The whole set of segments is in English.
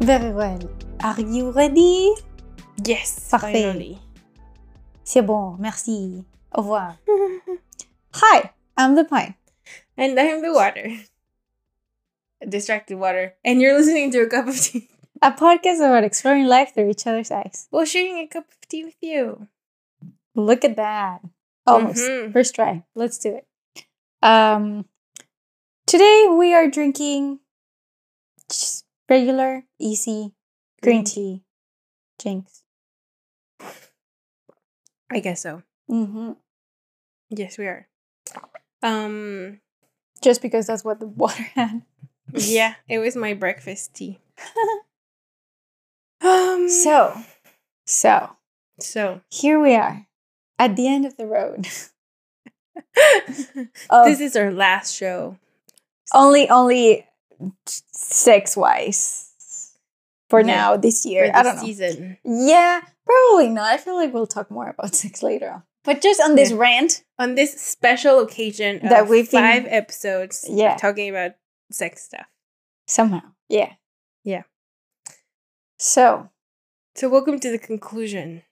Very well. Are you ready? Yes, Parfait. finally. C'est bon, merci. Au revoir. Hi, I'm the pine. and I'm the water. Distracted water. And you're listening to a cup of tea. A podcast about exploring life through each other's eyes. Well, sharing a cup of tea with you. Look at that. Almost. Mhm. First try. Let's do it. Um today we are drinking regular, easy green tea. Jinx. I guess so. hmm Yes, we are. Um, Just because that's what the water had. yeah, it was my breakfast tea. um, So, so so here we are at the end of the road. Of this is our last show. only, only sex wise for Yeah, now this year. I don't know. season. Yeah, probably not. I feel like we'll talk more about sex later on. But just on this Yeah. rant, On this special occasion That we've been- five episodes, Yeah. talking about sex stuff. somehow, yeah. Yeah. So, So, welcome to the conclusion.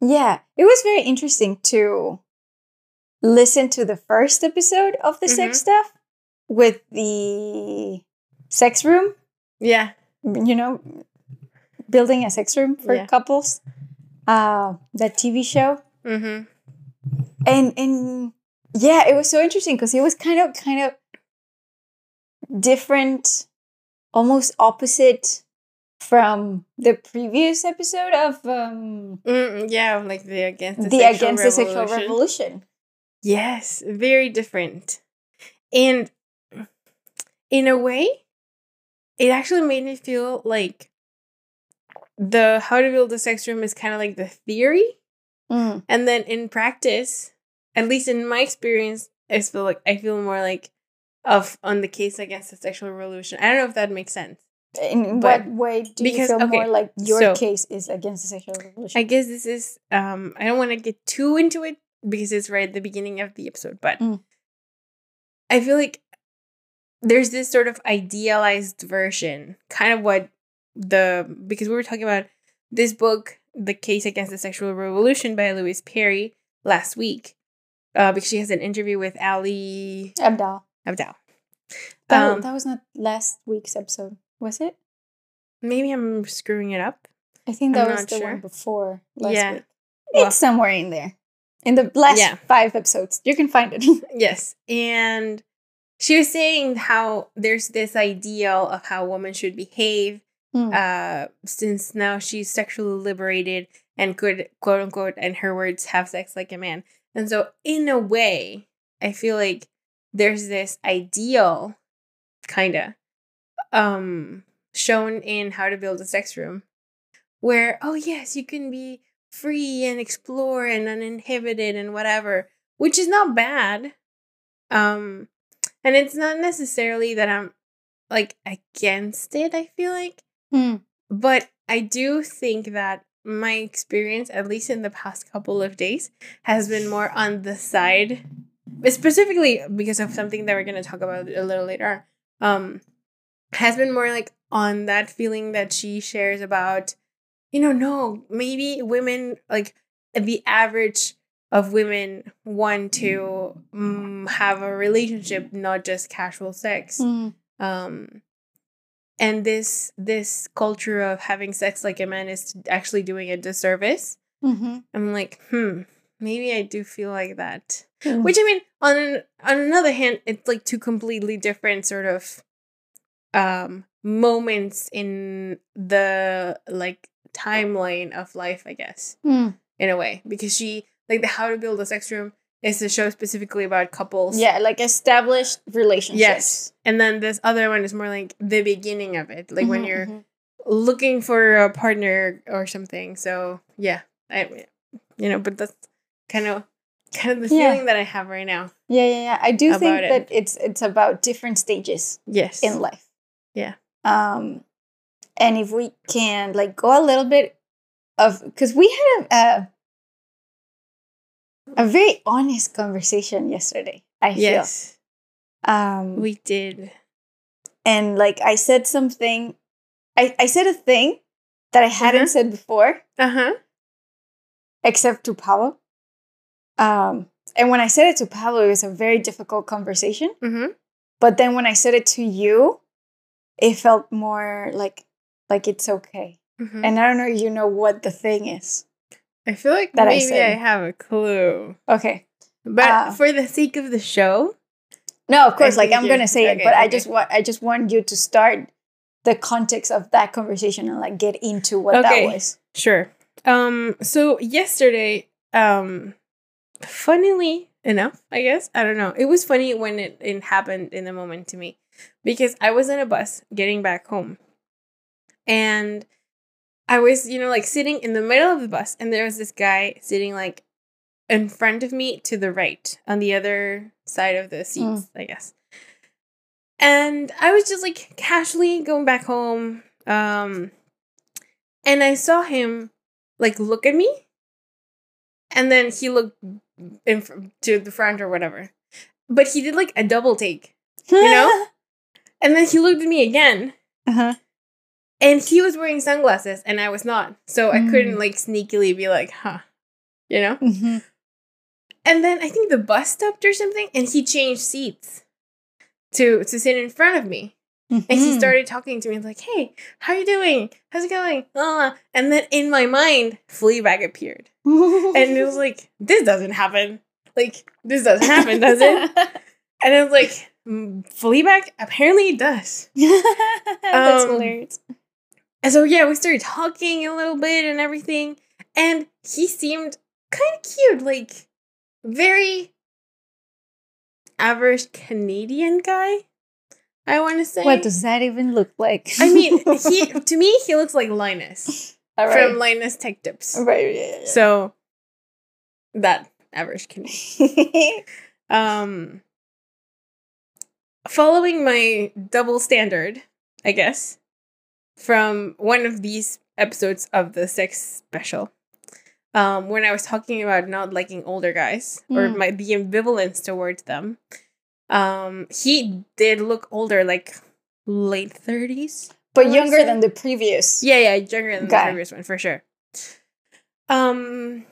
yeah, it was very interesting to listen to the first episode of the sex mm-hmm. stuff with the sex room, Yeah, you know, building a sex room for Yeah. couples. Uh, that TV show. mm-hmm. and and yeah it was so interesting because it was kind of kind of different almost opposite from the previous episode of um Mm, yeah, like the against the, the, sexual against the sexual revolution. revolution Yes, very different. And in a way, it actually made me feel like the how to build a sex room is kind of like the theory. Mm, And then in practice, at least in my experience, I feel like I feel more like of on the case against the sexual revolution. I don't know if that makes sense. in But- what way do because- you feel okay, more like your so- case is against the sexual revolution I guess this is um I don't want to get too into it because it's right at the beginning of the episode, but Mm. I feel like there's this sort of idealized version, kind of what the because we were talking about this book, The Case Against the Sexual Revolution by Louise Perry last week. Uh, because she has an interview with Ali Abdaal. Abdaal. That, Um, that was not last week's episode was it maybe I'm screwing it up. i think I'm that was the sure. one before last Yeah. week Well- it's somewhere in there in the last Yeah. five episodes you can find it Yes. And she was saying how there's this ideal of how women should behave Mm. uh, since now she's sexually liberated and could, quote unquote, in her words, have sex like a man. And so, in a way, I feel like there's this ideal, kind of, um, shown in How to Build a Sex Room, where, oh, yes, you can be free and explore and uninhibited and whatever, which is not bad. Um, and it's not necessarily that I'm like against it, I feel like. Hmm. But I do think that my experience, at least in the past couple of days, has been more on the side, specifically because of something that we're going to talk about a little later. Um, has been more like on that feeling that she shares about, you know, no, maybe women like the average of women want to um, have a relationship, not just casual sex Mm. um and this this culture of having sex like a man is actually doing a disservice Mm-hmm. i'm like hmm maybe i do feel like that Mm. which i mean on an, on another hand it's like two completely different sort of um moments in the like timeline of life i guess Mm. in a way because she like the how to build a sex room is a show specifically about couples Yeah, like established relationships. Yes. And then this other one is more like the beginning of it, like when Mhm, you're mhm. looking for a partner or something. So yeah, I, you know, but that's kind of kind of the Yeah. feeling that I have right now. Yeah, yeah, yeah. I do think it. that it's it's about different stages Yes. in life. Yeah. Um, and if we can like go a little bit of because we had a, a very honest conversation yesterday. I feel. yes, Um, we did. and like I said something I, I said a thing that I hadn't Uh-huh. said before, Uh huh. except to Pablo. Um, and when I said it to Pablo, it was a very difficult conversation. Mm-hmm. But then when I said it to you, it felt more like like it's okay. mm-hmm. And I don't know you know what the thing is. I feel like that maybe I, said. have a clue, Okay. but Uh, for the sake of the show, No, of course, like I'm gonna say it, okay, but I just want I just want you to start the context of that conversation and like get into what Okay. that was. Sure. Um, so yesterday, um, funnily enough, I guess, I don't know. It was funny when it, it happened in the moment to me because I was in a bus getting back home and I was, you know, like sitting in the middle of the bus and there was this guy sitting like in front of me to the right on the other side of the seats, I guess. And I was just like casually going back home. Um, and I saw him like look at me and then he looked in fr- to the front or whatever but he did like a double take You know? and then he looked at me again uh-huh. And he was wearing sunglasses and i was not. So i Mm. couldn't like sneakily be like huh you know? Hmm and then i think the bus stopped or something and he changed seats to to sit in front of me. And Mm-hmm. he started talking to me like hey how you doing? How's it going? Ah. and then in my mind fleabag appeared. And it was like this doesn't happen. Like this doesn't happen does it? And i was like "Mm, fleabag apparently it does. That's Um, hilarious. And so yeah we started talking a little bit and everything and he seemed kind of cute like very average canadian guy i want to say What does that even look like? i mean he to me he looks like linus All right. from linus tech tips right. Yeah, yeah. so that average canadian um following my double standard i guess from one of these episodes of the sex special um when i was talking about not liking older guys or Mm. my the ambivalence towards them um he did look older like late 30s but younger than the previous. yeah, yeah, younger than Guy. the previous one for sure. Um,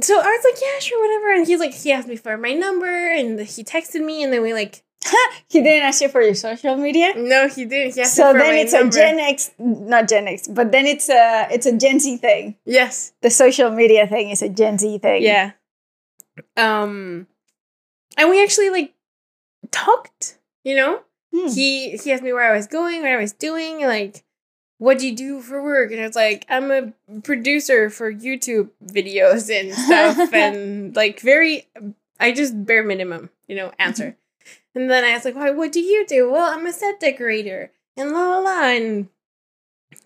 so I was like, yeah, sure, whatever. And he's like, he asked me for my number, and he texted me, and then we like, He didn't ask you for your social media. no, he didn't. He So then it's number. a Gen X, not Gen X, but then it's a it's a Gen Z thing. yes, The social media thing is a Gen Z thing. yeah. Um, and we actually like talked. You know, Hmm. he he asked me where I was going, what I was doing, like. What do you do for work? And I was like, I'm a producer for YouTube videos and stuff, and like very, I just bare minimum, you know, answer. And then I was like, Why, what do you do? Well, I'm a set decorator, and la la la, and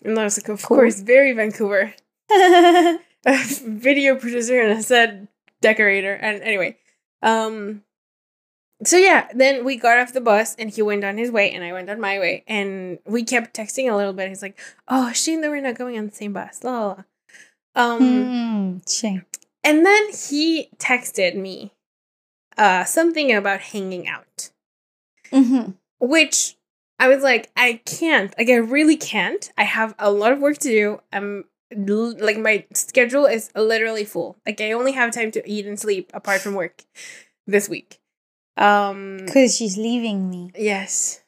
and I was like, Of Cool. course, very Vancouver, a video producer and a set decorator. And anyway, um, so yeah, then we got off the bus and he went on his way and I went on my way and we kept texting a little bit. He's like, "Oh, shame that we're not going on the same bus." La la. la. Um, Hmm, shame. and then he texted me uh something about hanging out, Mm-hmm. which I was like, I can't. Like, I really can't. I have a lot of work to do. I'm like, my schedule is literally full. Like, I only have time to eat and sleep apart from work this week. Um, Because she's leaving me. yes.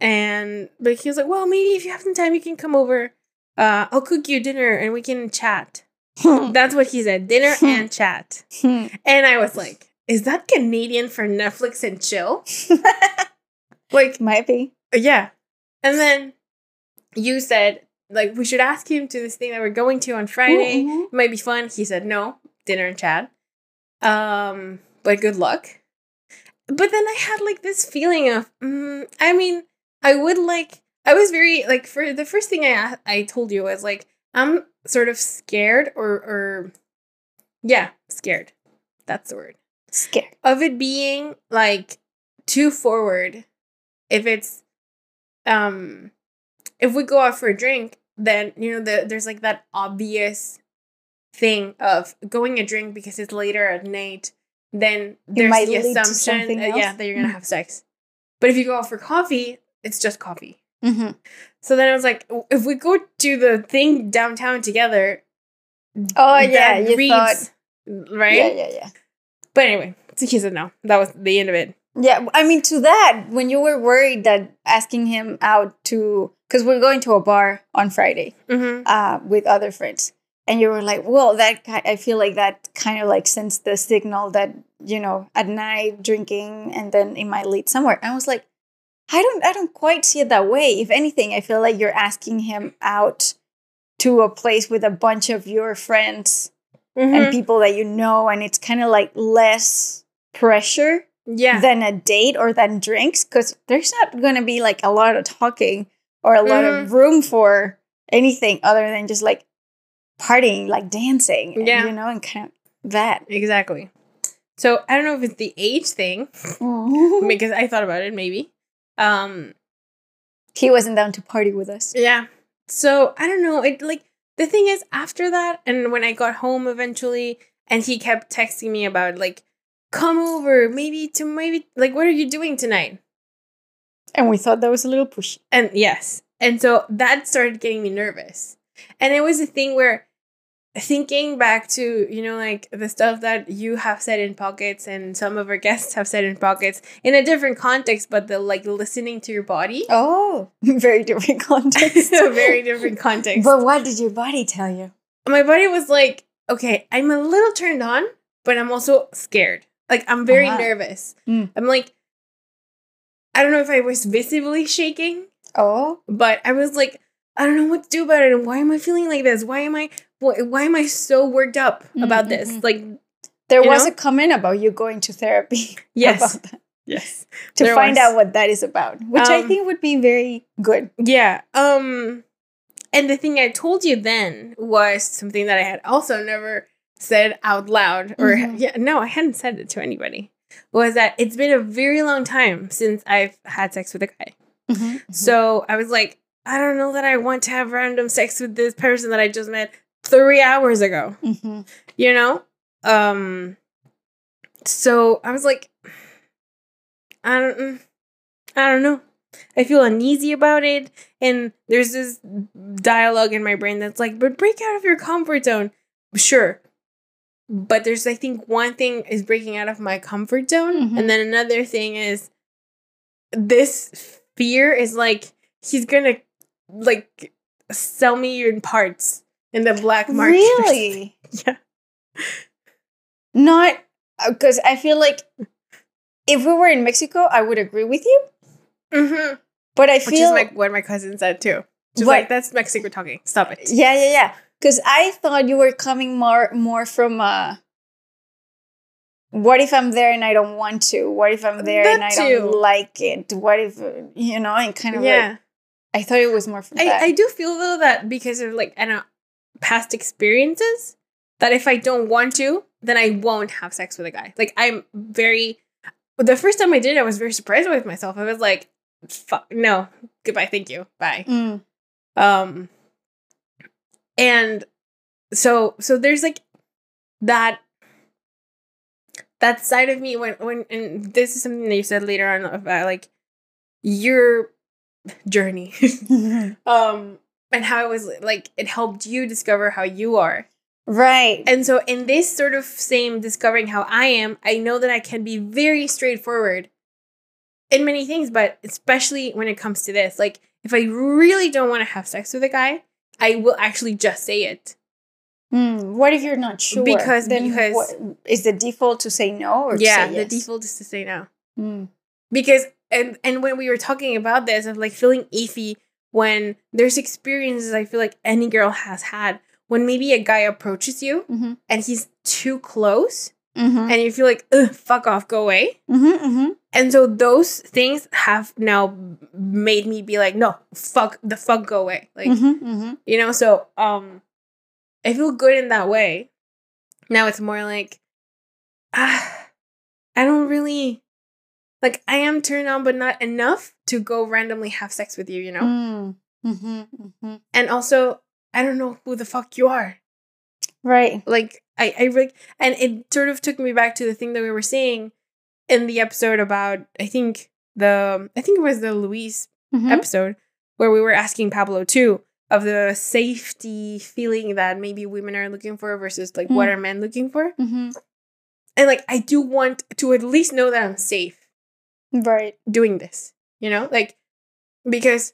And, but he was like, well, maybe if you have some time, you can come over. Uh, I'll cook you dinner and we can chat. That's what he said dinner and chat. Hmm. And I was like, is that Canadian for Netflix and chill? Like, Might be. yeah. And then you said, like, we should ask him to this thing that we're going to on Friday. Mhm. It might be fun. He said no, dinner and chat. Um, but good luck. But then I had like this feeling of, mm, I mean, I would like, I was very like for the first thing I I told you was like I'm sort of scared or or yeah scared. That's the word Scared. of it being like too forward if it's um if we go out for a drink then you know the, there's like that obvious thing of going a drink because it's later at night then there's the assumption uh, yeah that you're gonna Mm. have sex but if you go out for coffee it's just coffee Mm-hmm. So then I was like, if we go to the thing downtown together, Oh yeah, you reads- thought. right? Yeah, yeah, yeah. But anyway, so he said no. That was the end of it. Yeah, I mean, to that, when you were worried that asking him out to, because we're going to a bar on Friday Mm-hmm. uh, with other friends, and you were like, well, that I feel like that kind of like sends the signal that you know at night drinking, and then it might lead somewhere. I was like, I don't, I don't quite see it that way. If anything, I feel like you're asking him out to a place with a bunch of your friends Mm-hmm. and people that you know, and it's kind of like less pressure Yeah. than a date or than drinks because there's not going to be like a lot of talking or a lot of Mm-hmm. room for anything other than just like partying, like dancing, and, Yeah. you know, and kind of that. exactly. So I don't know if it's the age thing because I thought about it maybe. Um he wasn't down to party with us. yeah. So I don't know. It like the thing is after that and when I got home eventually and he kept texting me about like come over maybe to maybe like what are you doing tonight? And we thought that was a little pushy. And yes. And so that started getting me nervous. And it was a thing where thinking back to, you know, like the stuff that you have said in pockets and some of our guests have said in pockets in a different context, but the like listening to your body. Oh, very different context. a very different context. But what did your body tell you? My body was like, okay, I'm a little turned on, but I'm also scared. Like I'm very Uh-huh. nervous. Mm. I'm like, I don't know if I was visibly shaking, Oh, but I was like, I don't know what to do about it. And why am I feeling like this? Why am I why, why am I so worked up about this? Mhm. Like there was know? a comment about you going to therapy. Yes. about that, yes. to There find was. out what that is about, which I Um, think would be very good. Yeah. Um and the thing I told you then was something that I had also never said out loud or Mhm. yeah, no, I hadn't said it to anybody. Was that it's been a very long time since I've had sex with a guy. Mm-hmm. So I was like, I don't know that I want to have random sex with this person that I just met 3 hours ago. hmm you know? Um so i was like i don't mm, i don't know. I feel uneasy about it and there's this dialogue in my brain that's like but break out of your comfort zone. Sure. But there's i think one thing is breaking out of my comfort zone Mhm. and then another thing is this fear is like he's gonna like sell me in parts in the black market. Really? yeah Not because I feel like if we were in Mexico, I would agree with you. Mm-hmm. But I Which feel is like what my cousin said too. She's like, "That's Mexico talking. Stop it." yeah, yeah, yeah. Because I thought you were coming more more from uh what if I'm there and I don't want to? What if I'm there and That I don't like it? What if uh, you know? And kind of like Yeah, I thought it was more from that. I, I do feel though that because of like I don't know, past experiences, that if I don't want to, then I won't have sex with a guy. Like I'm very. The first time I did, it, I was very surprised with myself. I was like, "Fuck no, goodbye, thank you, bye." Mm. um and so so there's like that that side of me when when and this is something that you said later on about like your journey um and how it was like it helped you discover how you are right. and so in this sort of same discovering how i am i know that i can be very straightforward in many things but especially when it comes to this like if i really don't want to have sex with a guy i will actually just say it Mm. What if you're not sure? Because- then because- what, is the default to say no or to yeah say the default is to say no Mm. because and and when we were talking about this of like feeling iffy when there's experiences i feel like any girl has had when maybe a guy approaches you Mhm. and he's too close Mhm. and you feel like Ugh, fuck off go away Mhm. Mhm. and so those things have now made me be like no fuck the fuck go away like Mhm. Mhm. you know so um i feel good in that way now it's more like ah i don't really like i am turned on but not enough to go randomly have sex with you you know Mm. Mhm. Mhm. and also i don't know who the fuck you are Right. like i i really and it sort of took me back to the thing that we were saying in the episode about i think the i think it was the louise Mhm. episode where we were asking Pablo too of the safety feeling that maybe women are looking for versus like what Mm. are men looking for. Mm-hmm. And like I do want to at least know that I'm safe Right. doing this, you know? Like because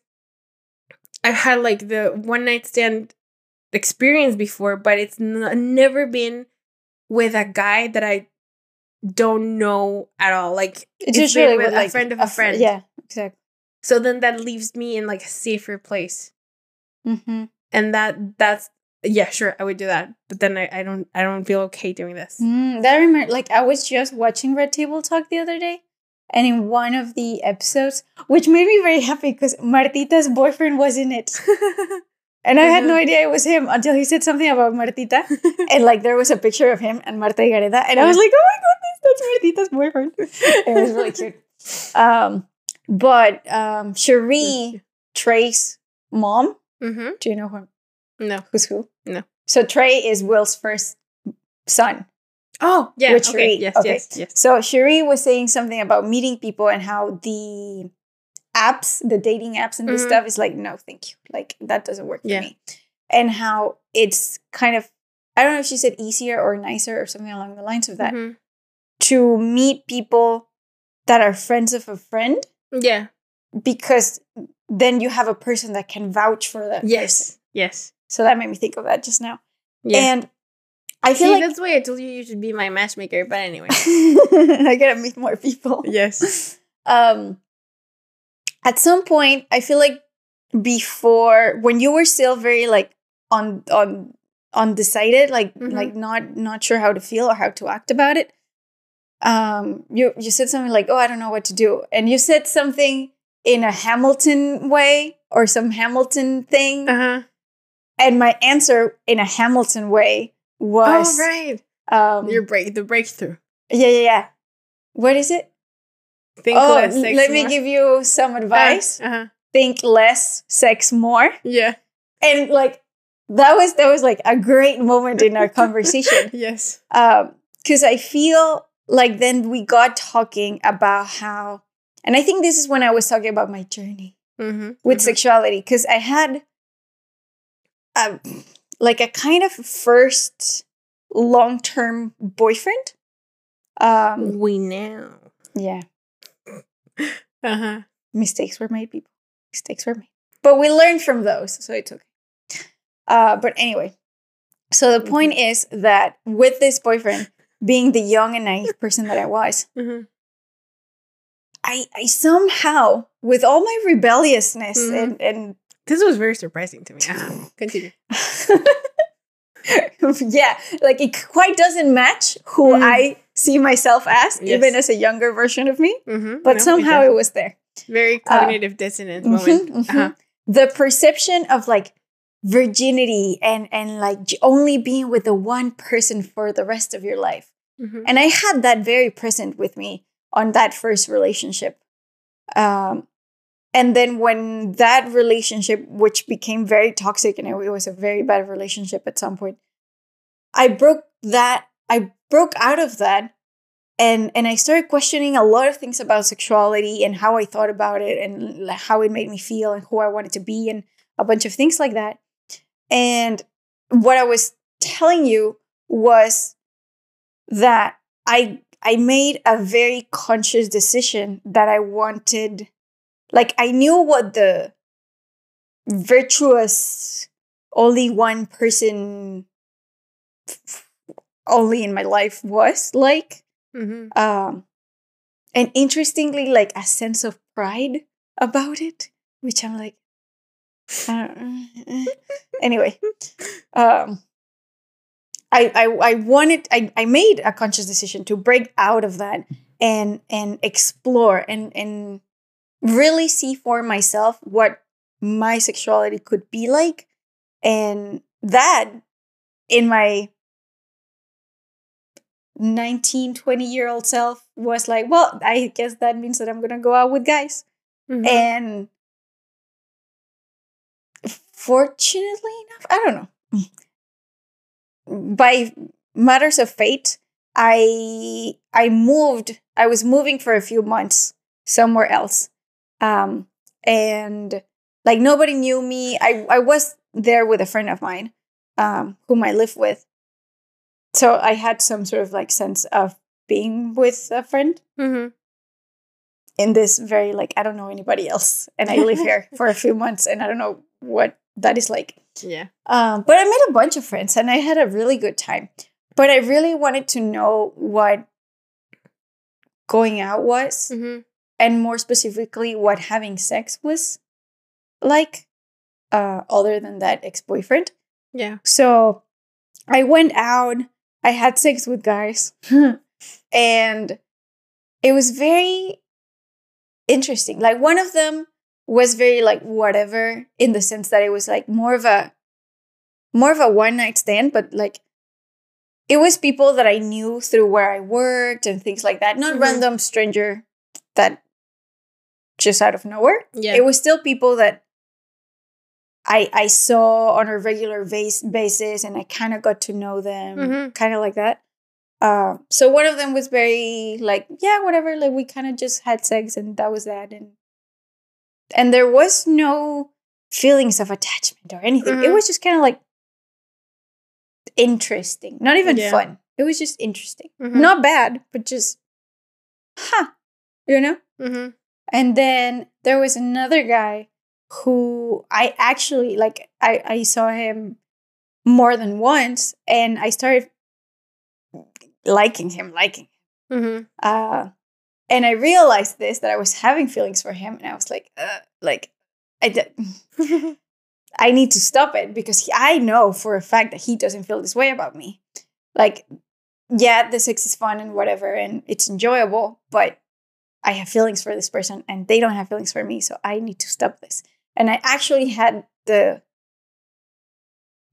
I've had like the one night stand experience before, but it's n- never been with a guy that I don't know at all. Like It's, it's usually been with with like a friend of a fr- friend. Yeah. Exactly. So then that leaves me in like a safer place. Mm-hmm. And that that's yeah, sure, I would do that. But then I, I don't I don't feel okay doing this. Mm, that remember, like I was just watching Red Table Talk the other day, and in one of the episodes, which made me very happy because Martita's boyfriend was in it, and I had no Mhm. idea it was him until he said something about Martita, and like there was a picture of him and Marta Gareda, and I was like, oh my goodness, that's Martita's boyfriend. it was really cute. Um, but um, Sheree, Trey's mom. mm-hmm. Do you know who, No. who's who? No. So Trey is Will's first son. Oh, yeah. With okay. Yes, Okay. yes, yes. So Sheree was saying something about meeting people and how the apps, the dating apps and this Mhm. stuff is like, no, thank you. Like that doesn't work for Yeah. me. And how it's kind of I don't know if she said easier or nicer or something along the lines of that Mhm. to meet people that are friends of a friend Yeah. because then you have a person that can vouch for that. person. Yes. Yes. So that made me think of that just now. Yeah. And I See, feel like that's why I told you you should be my matchmaker. But anyway. I gotta meet more people. yes. um at some point i feel like before when you were still very like on on undecided like Mhm. like not not sure how to feel or how to act about it um you you said something like oh i don't know what to do and you said something in a hamilton way or some hamilton thing Uh huh. and my answer in a hamilton way was Oh right. um Your break. The breakthrough. yeah yeah yeah what is it Think oh less. Sex let me give you some advice Uh huh. think less, sex more. Yeah. And like that was that was like a great moment in our conversation. Yes. Um, because I feel like then we got talking about how and I think this is when I was talking about my journey Mm-hmm. with sexuality. Because I had a like a kind of first long-term boyfriend. Um we know. yeah. Uh huh. mistakes were made, people. Mistakes were made. But we learned from those, so it's okay. Uh, but anyway, so the point is that with this boyfriend, being the young and naive person that I was, Mm-hmm. I, I somehow, with all my rebelliousness Mhm. and, and This was very surprising to me. Uh-huh. Continue. yeah, like it quite doesn't match who Mm. I see myself as, Yes. even as a younger version of me. Mm-hmm. But somehow it was there. very cognitive dissonance Mhm, moment. mhm. Uh-huh. the perception of like virginity and and like only being with the one person for the rest of your life Mhm. and i had that very present with me on that first relationship um and then when that relationship which became very toxic and it was a very bad relationship at some point i broke that i broke out of that and and i started questioning a lot of things about sexuality and how i thought about it and how it made me feel and who i wanted to be and a bunch of things like that. And what i was telling you was that i i made a very conscious decision that i wanted like i knew what the virtuous only one person only in my life was like Mhm. um and interestingly like a sense of pride about it which i'm like uh, anyway um I, I i wanted I, I made a conscious decision to break out of that and and explore and and really see for myself what my sexuality could be like and that in my 19 20 year old self was like well i guess that means that i'm gonna go out with guys. Mhm. and fortunately enough i don't know. By matters of fate i i moved i was moving for a few months somewhere else um and Like nobody knew me. I I was there with a friend of mine, um, whom I live with. So I had some sort of like sense of being with a friend Mm-hmm. in this very like I don't know anybody else, and I live here for a few months, and I don't know what that is like. Yeah. Um, but I made a bunch of friends, and I had a really good time. But I really wanted to know what going out was, Mm-hmm. And more specifically, what having sex was like, uh, other than that ex boyfriend. Yeah. So I went out, I had sex with guys, and it was very interesting. Like one of them was very like whatever in the sense that it was like more of a more of a one night stand, but like it was people that I knew through where I worked and things like that. Not Mhm. random stranger that just out of nowhere Yeah. it was still people that I I saw on a regular base, basis, and I kind of got to know them, Mhm. kind of like that. Uh, so one of them was very like, yeah, whatever. Like we kind of just had sex, and that was that, and and there was no feelings of attachment or anything. It Mhm. was just kind of like interesting, not even Yeah. fun. It was just interesting, Mhm. not bad, but just, huh, you know. And then there was another guy who I actually like I, I saw him more than once and I started liking him, liking Mm-hmm. uh and I realized this that I was having feelings for him and I was like uh, like I d- I need to stop it because he, I know for a fact that he doesn't feel this way about me. Like yeah, the sex is fun and whatever and it's enjoyable, but I have feelings for this person and they don't have feelings for me, so I need to stop this. And I actually had the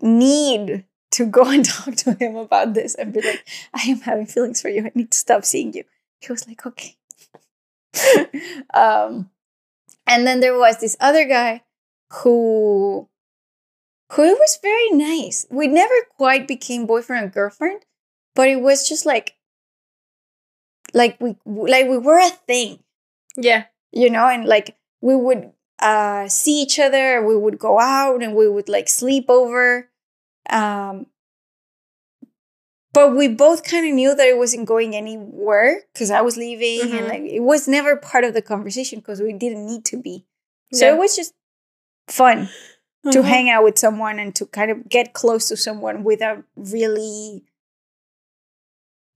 need to go and talk to him about this and be like, I am having feelings for you. I need to stop seeing you. He was like, okay. um, and then there was this other guy who who was very nice. We never quite became boyfriend and girlfriend, but it was just like like we like we were a thing yeah. you know and like we would uh see each other we would go out and we would like sleep over um but we both kind of knew that it wasn't going anywhere because i was leaving and Mhm. like it was never part of the conversation because we didn't need to be so Yeah. it was just fun to Uh-huh. hang out with someone and to kind of get close to someone without really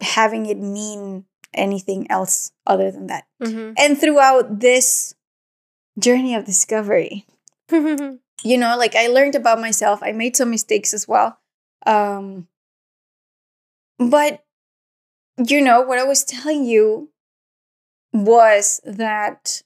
having it mean anything else other than that Mhm. and throughout this journey of discovery you know like i learned about myself i made some mistakes as well um but you know what i was telling you was that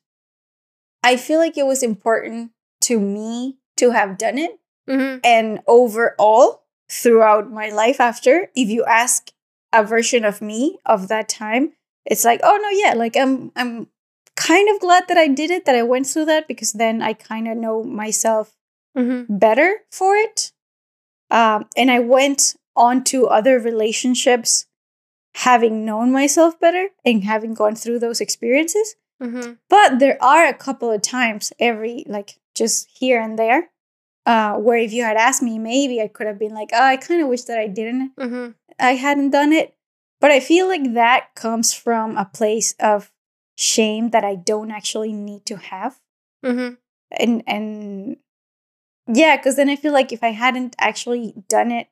i feel like it was important to me to have done it Mhm. and overall throughout my life after if you ask a version of me of that time it's like oh no yeah like i'm i'm kind of glad that i did it that i went through that because then i kind of know myself Mhm. better for it um, and i went on to other relationships having known myself better and having gone through those experiences Mhm. but there are a couple of times every like just here and there uh, where if you had asked me maybe i could have been like oh i kind of wish that i didn't Mhm. i hadn't done it but i feel like that comes from a place of shame that i don't actually need to have Mhm. and and yeah because then i feel like if i hadn't actually done it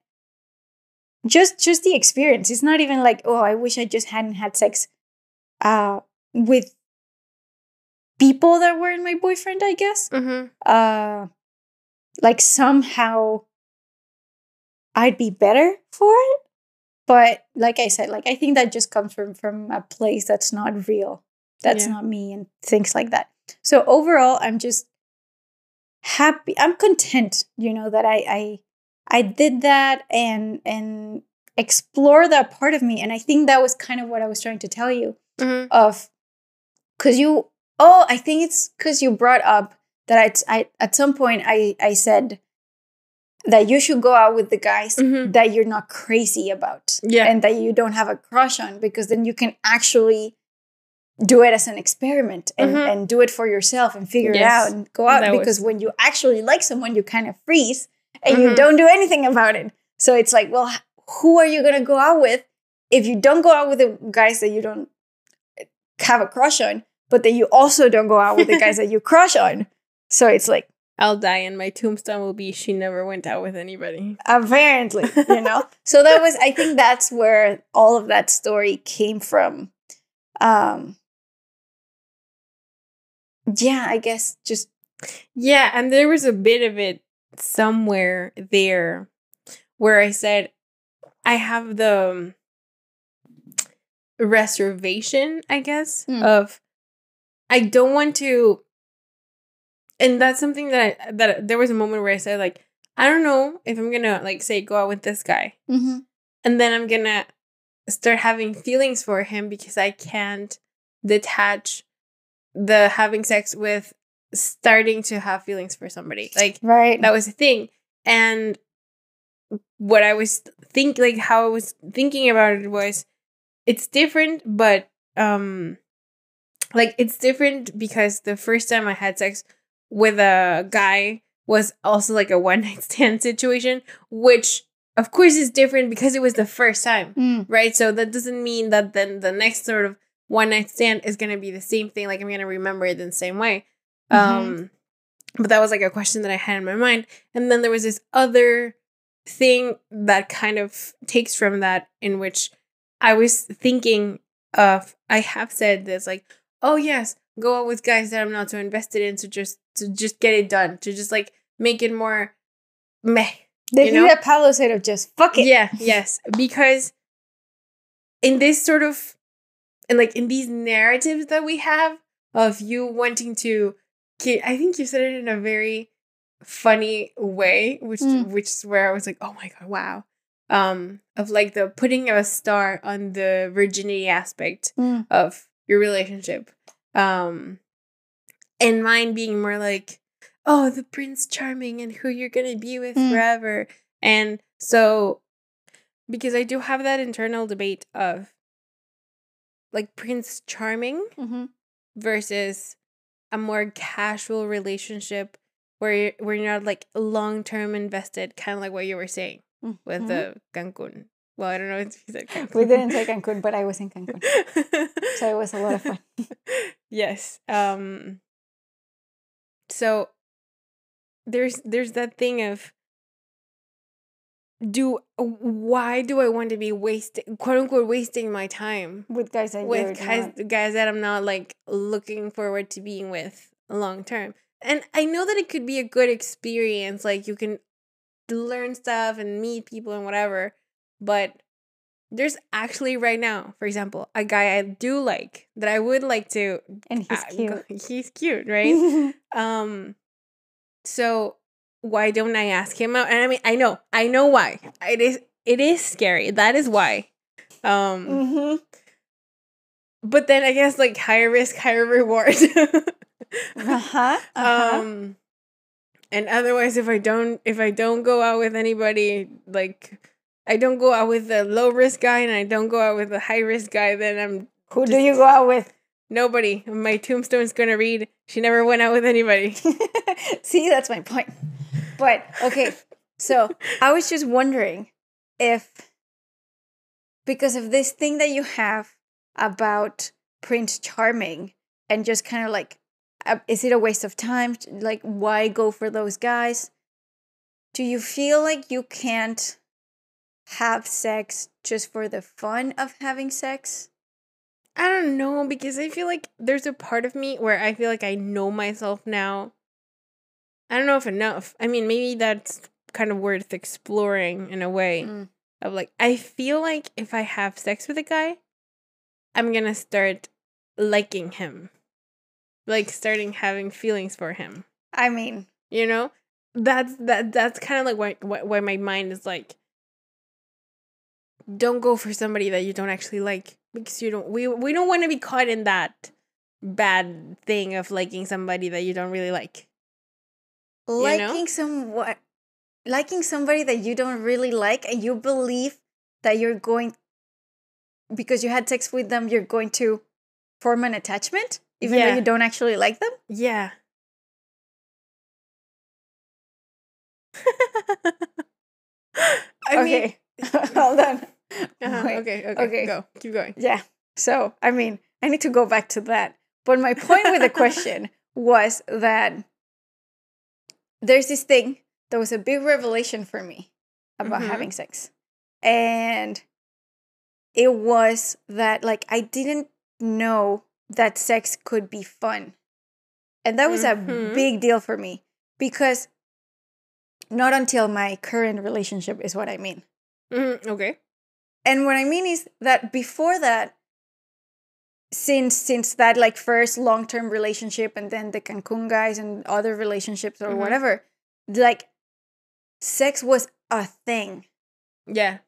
just just the experience it's not even like oh i wish i just hadn't had sex uh with people that weren't my boyfriend i guess Mhm. uh like somehow i'd be better for it but like i said like i think that just comes from from a place that's not real that's Yeah. not me and things like that so overall i'm just happy i'm content you know that i i i did that and and explore that part of me and i think that was kind of what i was trying to tell you Mhm. of because you oh i think it's because you brought up that I, I at some point i i said that you should go out with the guys Mhm. that you're not crazy about Yeah. and that you don't have a crush on because then you can actually do it as an experiment and, Mhm. and do it for yourself and figure it out and go out That because when you actually like someone you kind of freeze and you Mhm. don't do anything about it so it's like well who are you going to go out with if you don't go out with the guys that you don't have a crush on but then you also don't go out with the guys that you crush on so it's like I'll die and my tombstone will be she never went out with anybody. apparently you know so that was i think that's where all of that story came from um yeah i guess just Yeah, and there was a bit of it somewhere there where I said I have the um, reservation, I guess, Mm. of I don't want to and that's something that I, that there was a moment where I said like I don't know if I'm to like say go out with this guy mm-hmm. and then I'm to start having feelings for him because I can't detach the having sex with starting to have feelings for somebody. Like right that was a thing. And what I was think like how I was thinking about it was it's different, but um like it's different because the first time I had sex with a guy was also like a one night stand situation, which of course is different because it was the first time Mm. right? So that doesn't mean that then the next sort of one night stand is gonna be the same thing. Like I'm gonna remember it in the same way. Um, but that was like a question that I had in my mind, and then there was this other thing that kind of takes from that, in which I was thinking of. I have said this, like, oh yes, go out with guys that I'm not so invested in, to just to just get it done, to just like make it more meh. the thing know? that Pablo said of just fuck it Yeah, yes. Because in this sort of and like in these narratives that we have of you wanting to I think you said it in a very funny way, which Mm. which is where I was like, oh my god, wow. Um, of like the putting of a star on the virginity aspect Mm. of your relationship. Um and mine being more like, oh, the prince charming and who you're gonna be with Mm. forever. And so because I do have that internal debate of like Prince Charming Mm-hmm. versus a more casual relationship where you're, where you're not like long term invested, kind of like what you were saying with Mhm. the Cancun. Well, I don't know if you said Cancun. we didn't say Cancun but I was in Cancun so it was a lot of fun yes. Um so there's there's that thing of do why do I want to be wasting quote unquote wasting my time with guys that with guys not- guys that I'm not like looking forward to being with long term. And I know that it could be a good experience, like you can learn stuff and meet people and whatever, but there's actually right now, for example, a guy I do like that I would like to and he's uh, cute go- he's cute, right? um so why don't I ask him out? And I mean, I know, I know why. It is it is scary. That is why. Um mm-hmm. but then I guess like higher risk, higher reward. uh-huh, uh-huh. Um and otherwise if I don't if I don't go out with anybody like I don't go out with the low risk guy and I don't go out with the high risk guy, then I'm who do you go out with nobody. My tombstone's gonna read she never went out with anybody. See, that's my point. But okay, so I was just wondering if because of this thing that you have about Prince Charming and just kind of like, uh, is it a waste of time? Like, why go for those guys? Do you feel like you can't have sex just for the fun of having sex? I don't know because I feel like there's a part of me where I feel like I know myself now. I don't know if enough. I mean, maybe that's kind of worth exploring in a way Mm. of like I feel like if I have sex with a guy, I'm going to start liking him. Like starting having feelings for him. I mean, You know? That's that that's kind of like why, why why my mind is like don't go for somebody that you don't actually like because you don't we we don't want to be caught in that bad thing of liking somebody that you don't really like. know? liking someone liking somebody that you don't really like and you believe that you're going because you had sex with them you're going to form an attachment, even Yeah. though you don't actually like them. Yeah. I mean, okay, hold on. uh-huh, Wait. okay, okay, okay. go, keep going. Yeah. So, I mean, I need to go back to that. But my point with the question was that there's this thing that was a big revelation for me about Mhm. having sex. And it was that, like, I didn't know that sex could be fun. And that was Mhm. a big deal for me because not until my current relationship is what I mean. Mhm, okay. And what I mean is that before that, since since that like first long term relationship and then the Cancun guys and other relationships or Mhm. whatever, like sex was a thing. Yeah.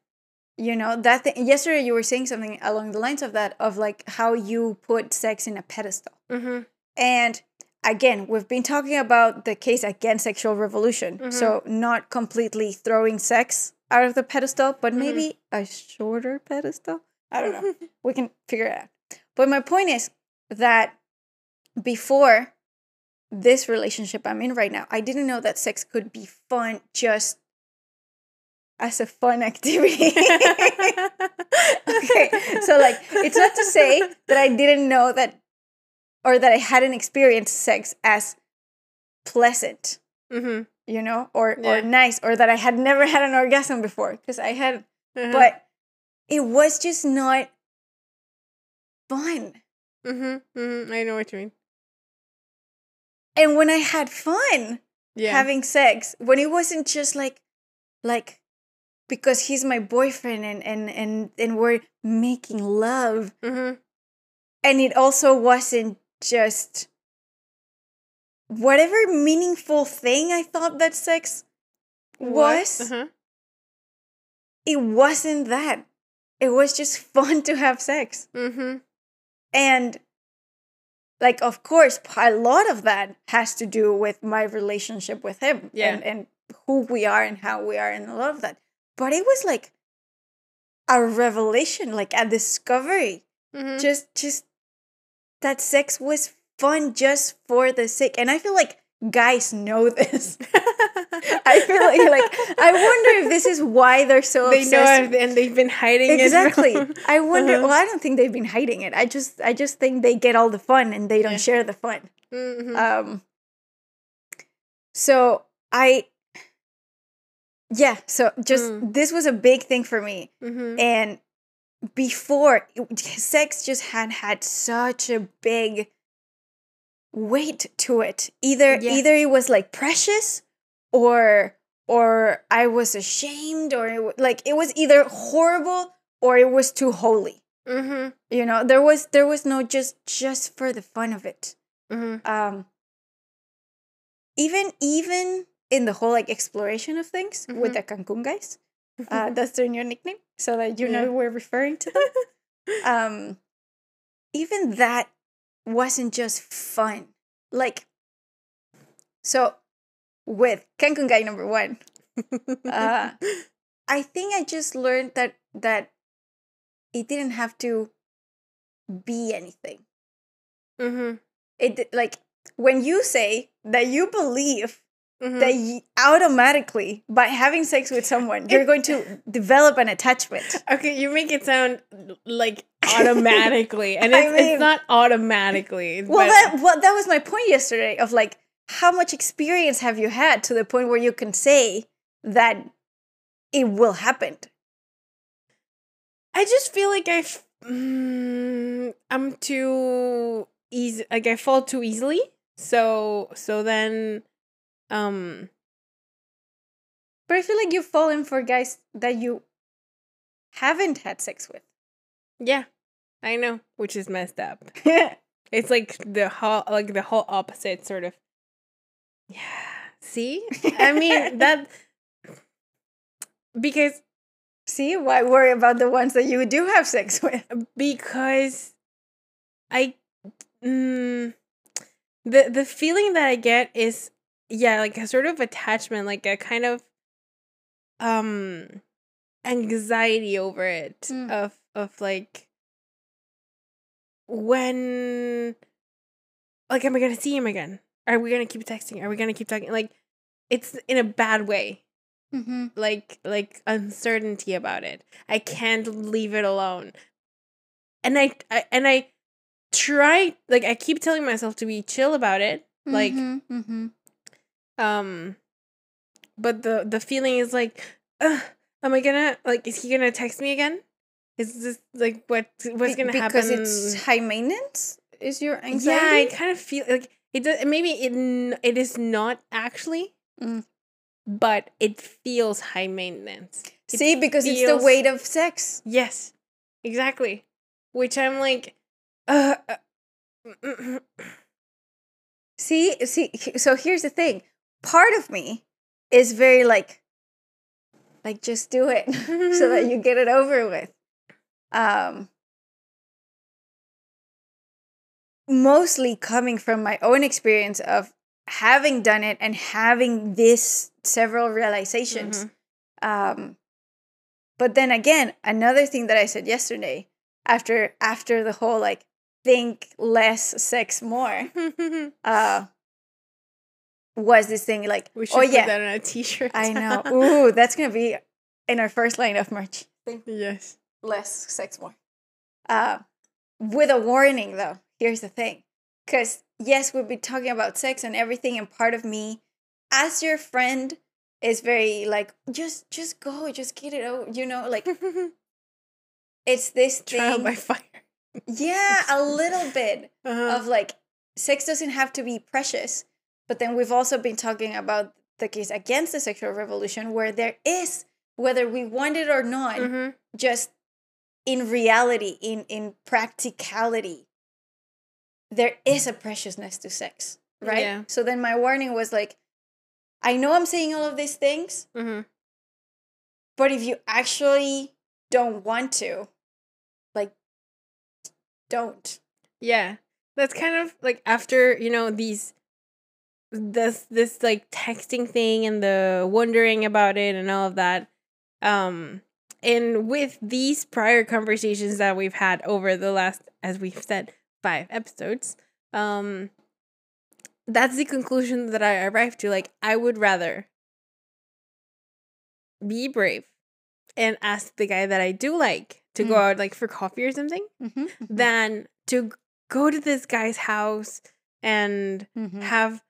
You know that thing. Yesterday you were saying something along the lines of that of like how you put sex in a pedestal. Mm-hmm. And again, we've been talking about the case against sexual revolution. Mhm. So not completely throwing sex out of the pedestal, but Mhm. maybe a shorter pedestal. I don't know. we can figure it out. But my point is that before this relationship I'm in right now, I didn't know that sex could be fun just as a fun activity. okay. So like it's not to say that I didn't know that or that I hadn't experienced sex as pleasant, mm-hmm. you know, or Yeah. or nice or that I had never had an orgasm before because I had Uh-huh. but it was just not fun. mm-hmm. Mm-hmm. I know what you mean. And when I had fun Yeah. having sex, when it wasn't just like like because he's my boyfriend and and and and we're making love mm-hmm. and it also wasn't just whatever meaningful thing I thought that sex was, Uh-huh. it wasn't that. It was just fun to have sex. Mm-hmm. And like of course a lot of that has to do with my relationship with him Yeah. and, and who we are and how we are and a lot of that. But it was like a revelation, like a discovery. Mm-hmm. just just that sex was fun just for the sake and i feel like guys know this i feel like like i wonder if this is why they're so they know obsessed it and they've been hiding exactly it. from- i wonder Uh-huh. well i don't think they've been hiding it i just i just think they get all the fun and they don't Yeah. share the fun Mhm. um so i yeah so just Mm. this was a big thing for me Mhm. and before sex just had had such a big weight to it either Yeah. either it was like precious or or i was ashamed or it, like it was either horrible or it was too holy Mhm. you know there was there was no just just for the fun of it Mhm. um even even in the whole like exploration of things with the cancun guys uh, that's their new nickname so that you know we're referring to them um even that wasn't just fun like so with cancun guy number one uh, i think i just learned that that it didn't have to be anything Mm-hmm. it like when you say that you believe Mhm. that y- automatically by having sex with someone you're going to develop an attachment Okay, you make it sound like automatically, and it's, mean- it's not automatically. well but- that well, that was my point yesterday of like how much experience have you had to the point where you can say that it will happen I just feel like I, f- mm, I'm too easy. Like I fall too easily. So so then, um, but i feel like you've fallen for guys that you haven't had sex with yeah, I know, which is messed up. It's like the whole like the whole opposite sort of. Yeah. See, I mean that because see why worry about the ones that you do have sex with because I mm, the the feeling that I get is yeah like a sort of attachment like a kind of um anxiety over it Mm. of of like when like am I gonna see him again? Are we gonna keep texting? Are we gonna keep talking? Like it's in a bad way. Mm-hmm. Like like uncertainty about it. I can't leave it alone. And I, I and I try like I keep telling myself to be chill about it. Like mm-hmm. Mm-hmm. Um but the the feeling is like am I gonna like is he gonna text me again? Is this like what what's gonna because happen? Because it's high maintenance. Is your Yeah, anxiety? I kind of feel like it. Does, maybe it it is not actually, Mm. but it feels high maintenance. It See, because it's the weight of sex. Yes, exactly. Which I'm like, uh, uh, See, see. So here's the thing. Part of me is very like, like just do it so that you get it over with. Um, mostly coming from my own experience of having done it and having this several realizations. Mhm. Um, but then again, another thing that I said yesterday, after after the whole like think less, sex more, uh, was this thing like, we should oh put yeah, that on a T-shirt. I know. Ooh, that's gonna be in our first line of merch. yes. Less, sex more. Uh, with a warning though. Here's the thing, because yes, we'll be talking about sex and everything, and part of me, as your friend, is very like just just go, just get it out. You know, like it's this Trial by fire. yeah, a little bit Uh-huh. of like sex doesn't have to be precious but then we've also been talking about the case against the sexual revolution where there is whether we want it or not Mhm. just in reality in in practicality there is a preciousness to sex right Yeah. so then my warning was like i know i'm saying all of these things Mhm. but if you actually don't want to like don't Yeah. That's kind of like after, you know, these this this like texting thing and the wondering about it and all of that. Um and with these prior conversations that we've had over the last as we've said 5 episodes, um that's the conclusion that I arrived to like I would rather be brave and ask the guy that I do like to go Mm. out like for coffee or something mm-hmm. than to go to this guy's house and Mm-hmm. have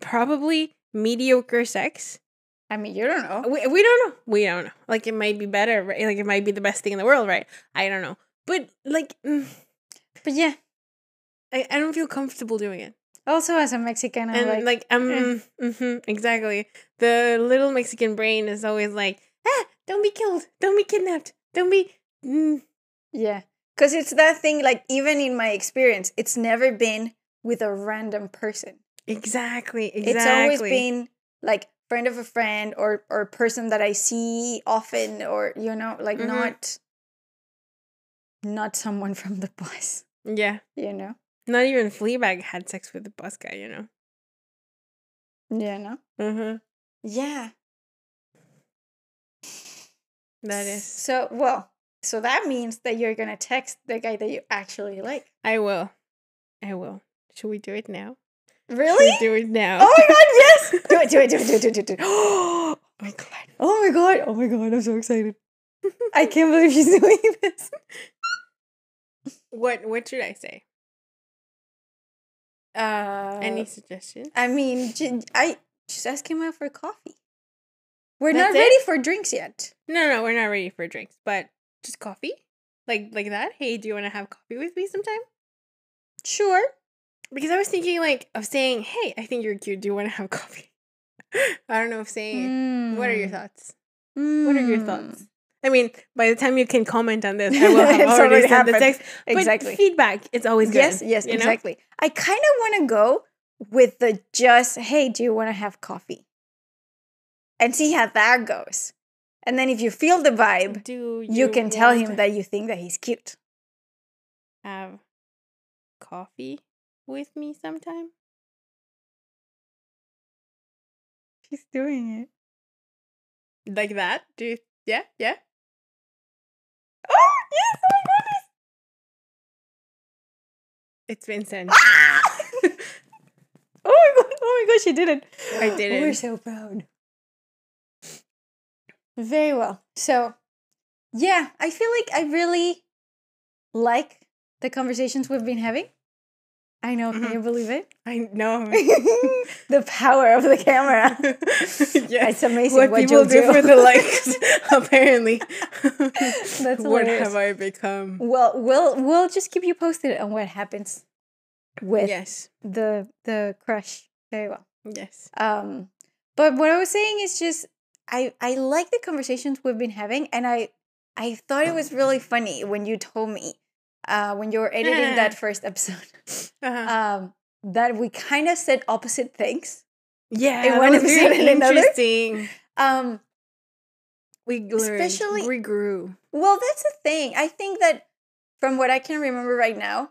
probably mediocre sex. i mean you don't know We, we don't know. We don't know. Like it might be better, right? Like it might be the best thing in the world, right? I don't know. But like mm, but yeah I, I don't feel comfortable doing it. Also, as a Mexican, I'm and like, like, um eh. mhm, exactly. The little Mexican brain is always like, ah, don't be killed, don't be kidnapped, don't be mm, yeah, because it's that thing. Like, even in my experience, it's never been with a random person. Exactly, exactly. It's always been like friend of a friend or or person that I see often, or you know, like Mhm. not not someone from the bus. yeah. You know, Not even Fleabag had sex with the bus guy, you know. yeah, no, Mm-hmm. yeah. That is. so well. So that means that you're gonna text the guy that you actually like. I will. I will. Should we do it now? Really? do it now? Oh my god, yes! Do it, do it, do it, do it, do it, do it, do it. oh my god. Oh my god! Oh my god! I'm so excited. I can't believe she's doing this. What what should I say? Uh, Any suggestions? I mean, I just ask him out for coffee. We're That's not it? ready for drinks yet. No, no, we're not ready for drinks, but just coffee? Like like that? Hey, do you want to have coffee with me sometime? Sure. Because I was thinking like of saying, "Hey, I think you're cute. Do you want to have coffee?" I don't know if saying. What are your Mm. thoughts? What are your Mm. thoughts? I mean, by the time you can comment on this, I will have already said the text. But Exactly. feedback, it's always good. yes, yes, you know? exactly. I kind of want to go with the just, hey, do you want to have coffee? And see how that goes. And then if you feel the vibe, Do you can tell him that you think that he's cute. have coffee with me sometime? She's doing it. Like that? Do you, yeah, yeah. Oh, yes, oh my goodness. It's Vincent. Ah! oh my god! Oh my gosh, she did it. I did it. We're so proud. Very well. So, yeah, I feel like I really like the conversations we've been having. I know, can Mhm. you believe it? I know. the power of the camera. yes. It's amazing What, what, people do, do for the likes, apparently. That's what have I become? Well, we'll we'll just keep you posted on what happens with Yes. the the crush. Very well. Yes. Um, but what I was saying is just I I like the conversations we've been having, and I I thought it was really funny when you told me uh, when you were editing that first episode Uh-huh. um, that we kind of said opposite things. yeah. in one was episode very and another? interesting. Um, We learned. Especially- we grew. well, that's the thing. I think that from what I can remember right now,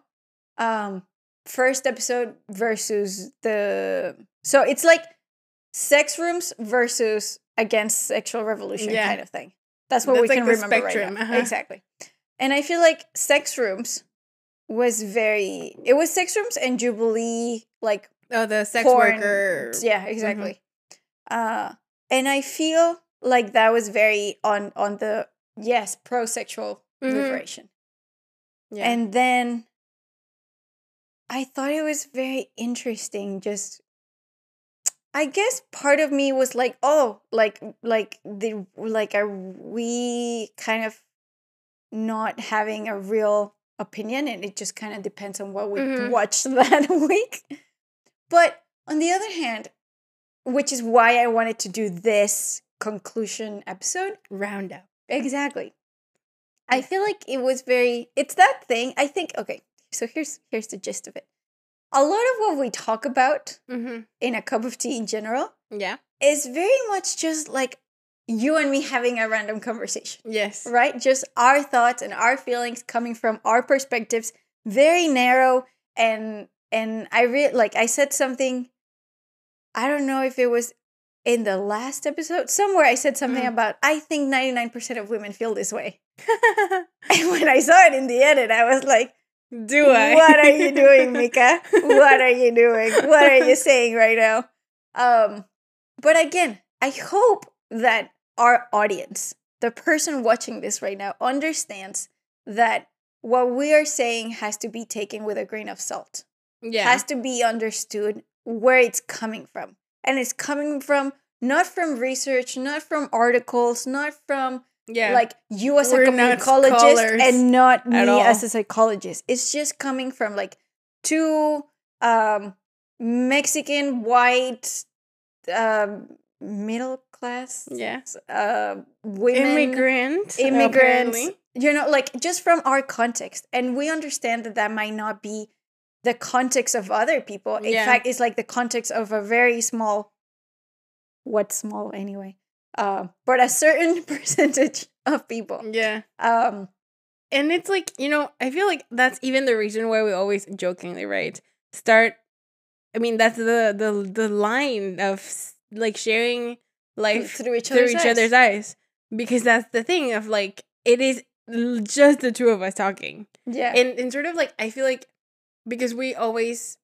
um, first episode versus the so it's like sex rooms versus against sexual revolution Yeah. kind of thing. That's what we like can remember right now. uh-huh. Exactly. And I feel like sex rooms was very it was sex rooms and Jubilee like Oh, the sex porn- worker. Yeah, exactly. Uh and I feel like that was very on on the yes, pro sexual Mhm. liberation. Yeah. And then I thought it was very interesting just I guess part of me was like, oh, like like the like are we kind of not having a real opinion and it just kind of depends on what we Mhm. watched that week. But on the other hand, which is why I wanted to do this conclusion episode, Roundup. Exactly. I feel like it was very it's that thing. I think okay, so here's here's the gist of it. A lot of what we talk about Mm-hmm. in a cup of tea in general Yeah. is very much just like you and me having a random conversation, Yes. right? Just our thoughts and our feelings coming from our perspectives, very narrow and and I re- like I said something I don't know if it was in the last episode somewhere I said something Mm. about I think 99% of women feel this way. And when I saw it in the edit, I was like, Do I? What are you doing, Mika? What are you doing? What are you saying right now? Um, but again, I hope that our audience, the person watching this right now, understands that what we are saying has to be taken with a grain of salt. Yeah. Has to be understood where it's coming from. And it's coming from not from research, not from articles, not from yeah. like you as We're a scholars and not me all. as a psychologist. It's just coming from like two um Mexican white um middle class yeah. uh women Immigrant. immigrants apparently. you know like just from our context and we understand that that might not be the context of other people in Yeah. fact it's like the context of a very small what small anyway uh, but a certain percentage of people Yeah. um And it's like, you know, I feel like that's even the reason why we always jokingly, right? Start I mean, that's the the the line of like sharing life through each through other's each eyes. other's eyes because that's the thing of like it is just the two of us talking. yeah and and sort of like I feel like because we always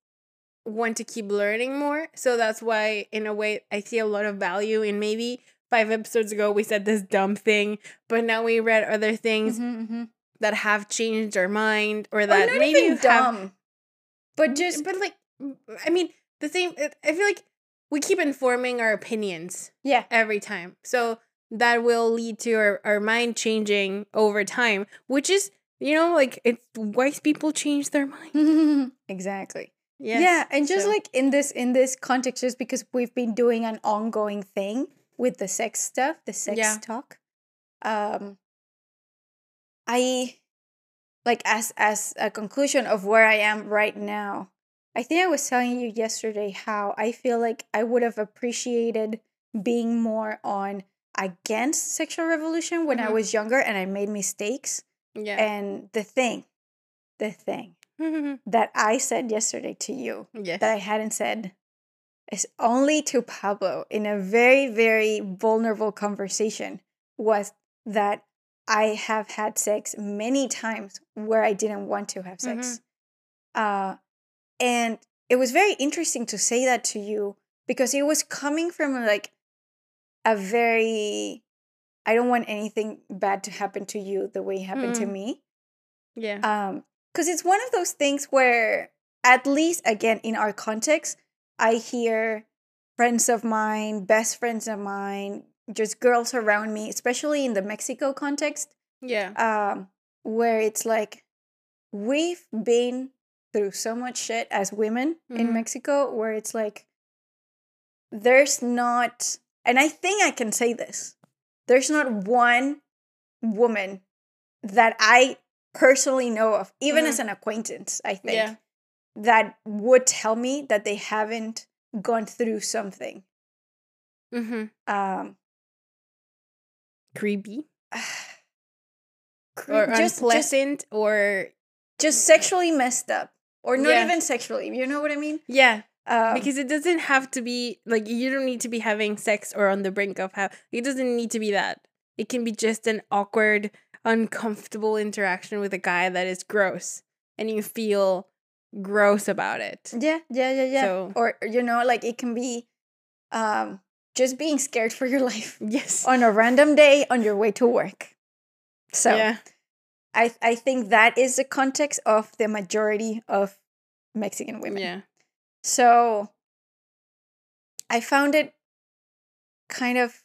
want to keep learning more, so that's why in a way I see a lot of value in maybe five episodes ago we said this dumb thing, but now we read other things Mhm, mhm. that have changed our mind or or that not maybe even have dumb but just but like I mean the same I feel like we keep informing our opinions yeah every time. So that will lead to our, our mind changing over time, which is, you know, like it's wise people change their mind. exactly Yes. yeah and just so- like in this in this context just because we've been doing an ongoing thing with the sex stuff the sex Yeah. talk um i like as as a conclusion of where i am right now i think i was telling you yesterday how i feel like i would have appreciated being more on against sexual revolution when i Mhm. was younger and i made mistakes yeah. and the thing the thing that i said yesterday to you yes. that I hadn't said is only to Pablo in a very, very vulnerable conversation was that I have had sex many times where I didn't want to have sex. Uh, and it was very interesting to say that to you because it was coming from like a very I don't want anything bad to happen to you the way it happened to Mm. me. Yeah. Um, because it's one of those things where, at least again in our context, I hear friends of mine, best friends of mine, just girls around me, especially in the Mexico context, yeah. um, where it's like we've been through so much shit as women in Mhm. Mexico, where it's like there's not, and I think I can say this, there's not one woman that I personally know of, even Mhm. as an acquaintance, I think, Yeah. that would tell me that they haven't gone through something. Mm-hmm. Um, Creepy cre- or just, just, unpleasant or just sexually messed up, or not Yeah. even sexually. You know what I mean? yeah. Um, because it doesn't have to be like you don't need to be having sex or on the brink of have it doesn't need to be that it can be just an awkward uncomfortable interaction with a guy that is gross and you feel gross about it yeah, yeah, yeah, yeah. So- or you know, like it can be, um, just being scared for your life yes on a random day on your way to work. So yeah I I think that is the context of the majority of Mexican women. yeah So I found it kind of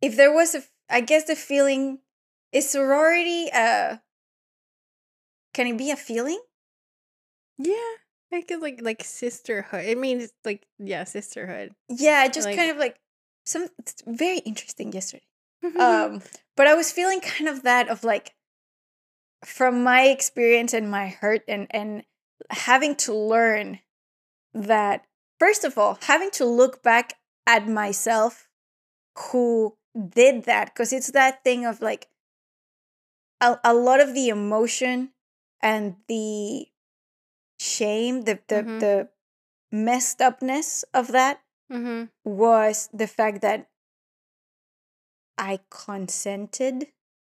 if there was a I guess the feeling is sorority uh can it be a feeling? yeah i could like like sisterhood it means like yeah sisterhood Yeah, just Like- kind of like some it's very interesting yesterday. Um but i was feeling kind of that of like from my experience and my hurt and and having to learn that first of all having to look back at myself who did that because it's that thing of like a, a lot of the emotion and the shame the the, Mhm. the messed upness of that mm-hmm. was the fact that I consented.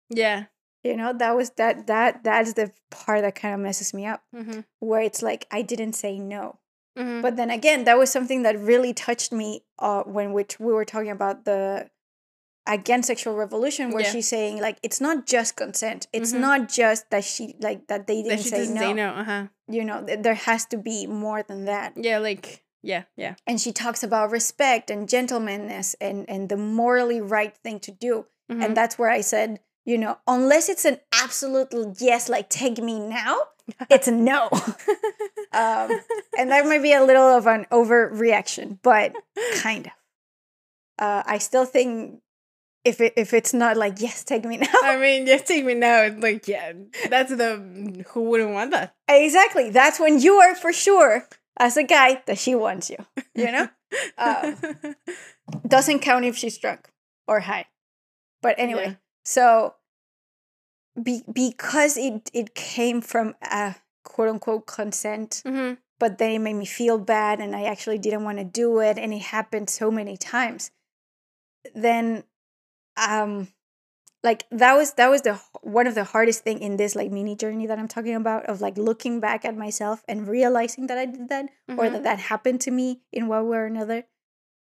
yeah You know, that was that that that's the part that kind of messes me up mm-hmm. where it's like I didn't say no. Mm-hmm. But then again, that was something that really touched me uh when which we were talking about the against sexual revolution where Yeah. she's saying like it's not just consent. It's Mhm. not just that she like that they didn't she say no. say no uh-huh You know, th- there has to be more than that. yeah like yeah yeah And she talks about respect and gentlemanness and and the morally right thing to do. Mhm. And that's where I said, you know, unless it's an absolute yes, like take me now, it's a no. um, and that might be a little of an overreaction, but kind of. Uh, I still think if it, if it's not like yes, take me now. I mean, just take me now. It's like, yeah, that's the who wouldn't want that. exactly, that's when you are for sure as a guy that she wants you. You know, Um, doesn't count if she's drunk or high. But anyway, Yeah. so be, because it it came from a quote unquote consent, Mhm. but then it made me feel bad and I actually didn't want to do it and it happened so many times. Then um like that was that was the one of the hardest thing in this like mini journey that I'm talking about of like looking back at myself and realizing that I did that or Mhm. that that happened to me in one way or another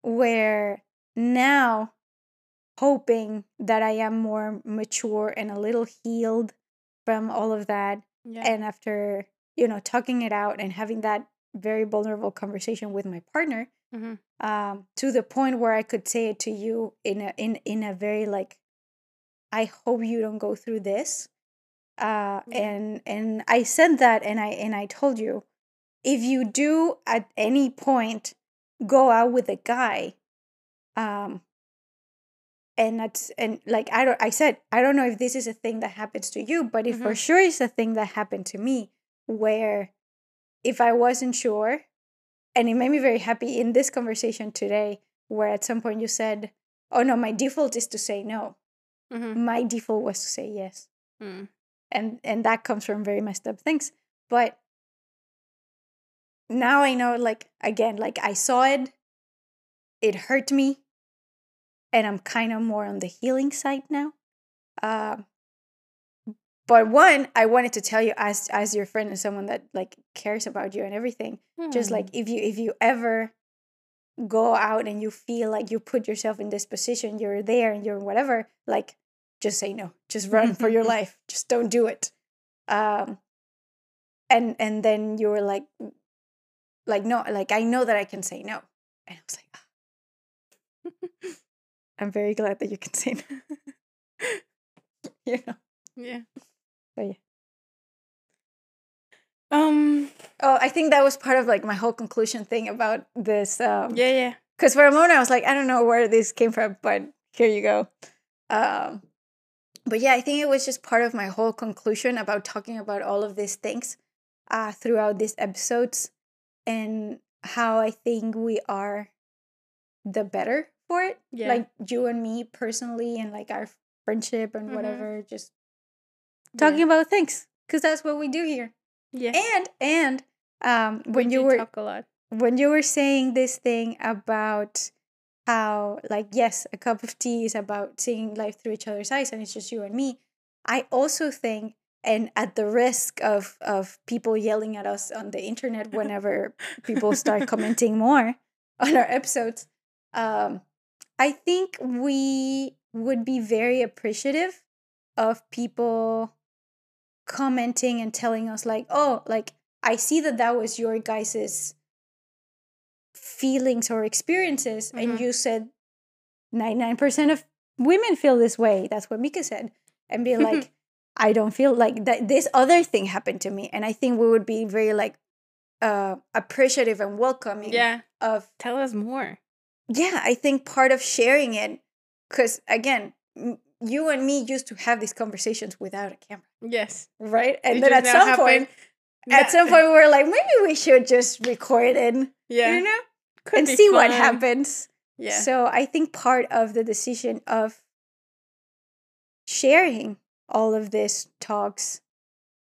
where now hoping that I am more mature and a little healed from all of that yeah. and after you know talking it out and having that very vulnerable conversation with my partner Mhm. um to the point where I could say it to you in a in in a very like I hope you don't go through this uh Yeah. and and I said that and I and I told you if you do at any point go out with a guy um and that's and like i don't i said i don't know if this is a thing that happens to you but it for Mhm. sure is a thing that happened to me where if i wasn't sure and it made me very happy in this conversation today where at some point you said oh no my default is to say no Mhm. my default was to say yes Mm. and and that comes from very messed up things but now i know like again like i saw it it hurt me and i'm kind of more on the healing side now um but one, I wanted to tell you as as your friend and someone that like cares about you and everything. Just like Hmm. if you if you ever go out and you feel like you put yourself in this position, you're there and you're whatever, like just say no. Just run for your life. Just don't do it. Um and and then you were like like no, like I know that I can say no. And I was like, "Ah." I'm very glad that you can say no. you know. yeah. But yeah. Um. Oh, I think that was part of like my whole conclusion thing about this. Um, Yeah. Yeah. Because for a moment I was like, I don't know where this came from, but here you go. Um, but yeah, I think it was just part of my whole conclusion about talking about all of these things uh, throughout these episodes and how I think we are the better for it. Yeah. Like you and me personally, and like our friendship and Mhm. whatever, just talking about things because that's what we do here. Yeah. And and um, when We you were talk a lot. when you were saying this thing about how like yes a cup of tea is about seeing life through each other's eyes and it's just you and me i also think and at the risk of of people yelling at us on the internet whenever people start commenting more on our episodes um i think we would be very appreciative of people commenting and telling us like oh like i see that that was your guys's feelings or experiences and Mhm. you said 99% of women feel this way that's what mika said and be like i don't feel like that this other thing happened to me and i think we would be very like uh appreciative and welcoming Yeah. of Tell us more. yeah i think part of sharing it because again m- you and me used to have these conversations without a camera Yes. right and It then at some point happened. at some point we were like maybe we should just record it Yeah. you know Could and see what happens Yeah. so I think part of the decision of sharing all of these talks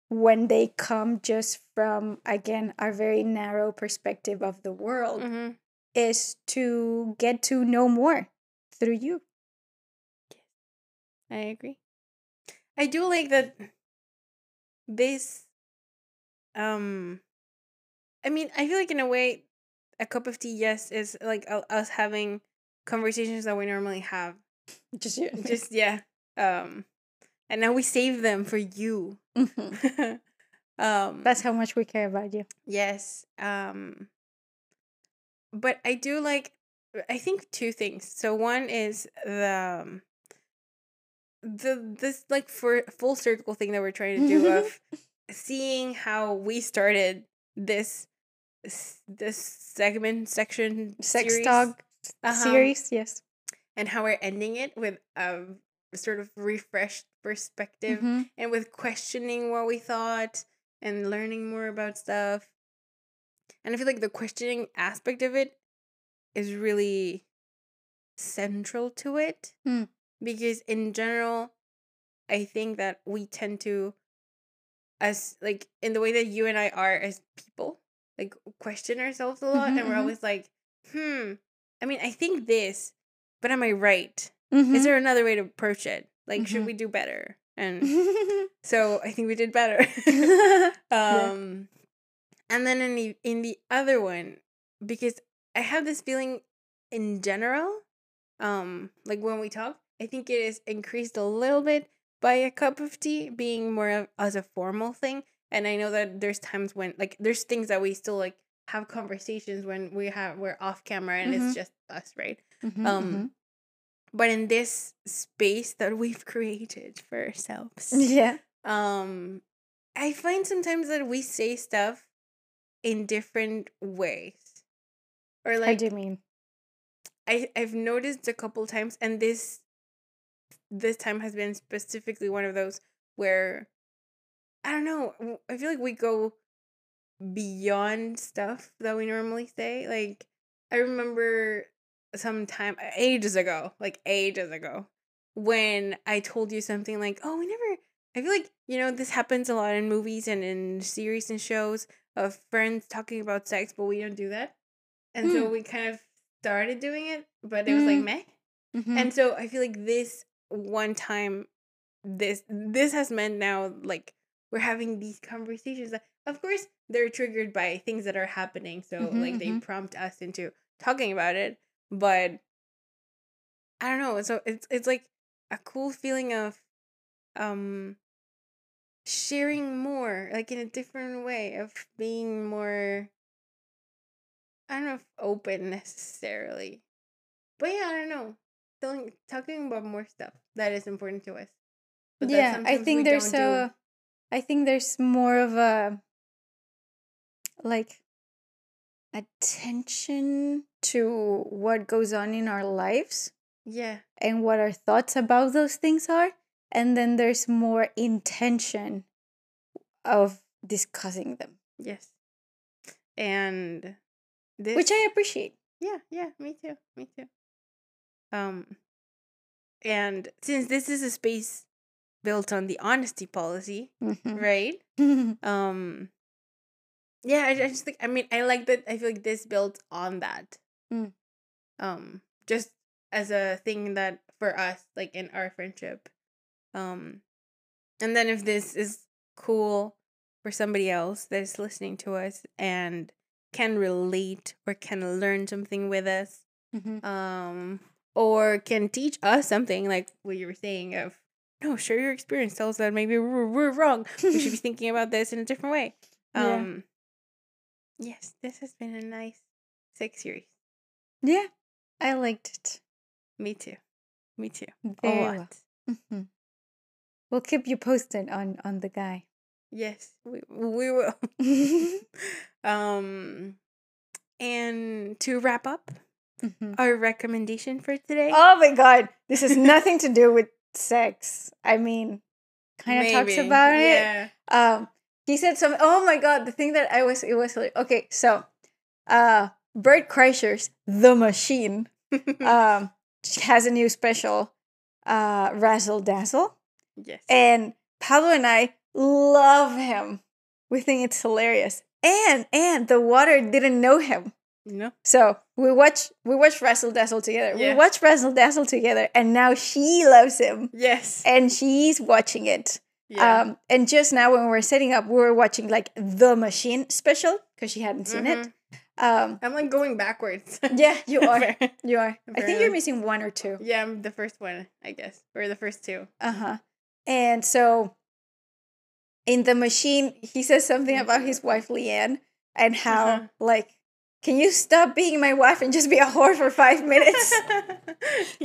when they come just from again our very narrow perspective of the world hmm is to get to know more through you. I agree. I do like that this um I mean, I feel like in a way a cup of tea yes is like us having conversations that we normally have. Just you. Just yeah. Um and now we save them for you. Mhm. um That's how much we care about you. Yes. Um but I do like I think two things. So one is the um, the this like for full circle thing that we're trying to do of seeing how we started this this segment section Sex series, talk Uh-huh. series, yes. and how we're ending it with a sort of refreshed perspective Mhm. and with questioning what we thought and learning more about stuff. And I feel like the questioning aspect of it is really central to it. Hmm. Because in general, I think that we tend to, as like in the way that you and I are as people, like question ourselves a lot. Mhm, and we're mhm. always like, hmm, I mean, I think this, but am I right? Mhm. Is there another way to approach it? Like, should Mhm. we do better? And so I think we did better. Yeah. um, and then in the in the other one, because I have this feeling in general, um, like when we talk, I think it is increased a little bit by a cup of tea being more of, as a formal thing. And I know that there's times when like there's things that we still like have conversations when we have we're off camera and Mhm. it's just us, right? Mhm, Um, mhm. but in this space that we've created for ourselves yeah. um i find sometimes that we say stuff in different ways or like I do mean. I, i've noticed a couple times and this this time has been specifically one of those where i don't know I feel like we go beyond stuff that we normally say like i remember some time ages ago like ages ago when i told you something like oh we never i feel like you know this happens a lot in movies and in series and shows of friends talking about sex but we don't do that and so Hmm. we kind of started doing it but it was like Mm. meh Mhm. and so I feel like this one time this this has meant now like we're having these conversations that of course they're triggered by things that are happening so Mhm, like they mhm. prompt us into talking about it but i don't know so it's it's like a cool feeling of um sharing more like in a different way of being more i don't know if open necessarily but yeah i don't know telling talking about more stuff that is important to us but yeah, I think there's don't do. I think there's more of a, like, attention to what goes on in our lives yeah and what our thoughts about those things are, and then there's more intention of discussing them, yes and this which I appreciate. yeah yeah me too me too um and since this is a space built on the honesty policy Mhm. right um yeah I, I just think i mean i like that i feel like this built on that Mm. um just as a thing that for us like in our friendship um and then if this is cool for somebody else that is listening to us and can relate or can learn something with us Mhm. um or can teach us something like what you were saying of no share your experience tell us that maybe we're, we're wrong we should be thinking about this in a different way Yeah. um yes this has been a nice six series Yeah, I liked it. me too me too Very a well. lot Mhm. We'll keep you posted on on the guy. yes we, we will um and to wrap up Mhm. our recommendation for today Oh my god, this has nothing to do with sex. I mean, kind of talks about it. Um, he said something. Oh my god, the thing that I was it was like okay. So, uh, Bert Kreischer's The Machine um has a new special, uh, Razzle Dazzle, yes and Pablo and I love him. We think it's hilarious, and and the water didn't know him. you know So we watch we watch Razzle Dazzle together. Yeah. We watch Razzle Dazzle together, and now she loves him, yes and she's watching it. yeah Um, and just now when we were setting up, we were watching like the Machine special because she hadn't seen it. Um, i'm like going backwards yeah, you are, you are. I think you're missing one or two. Yeah, I'm the first one, I guess, or the first two. Uh huh. And so in the Machine, he says something about his wife LeeAnn and how Uh-huh. like. Can you stop being my wife and just be a whore for five minutes?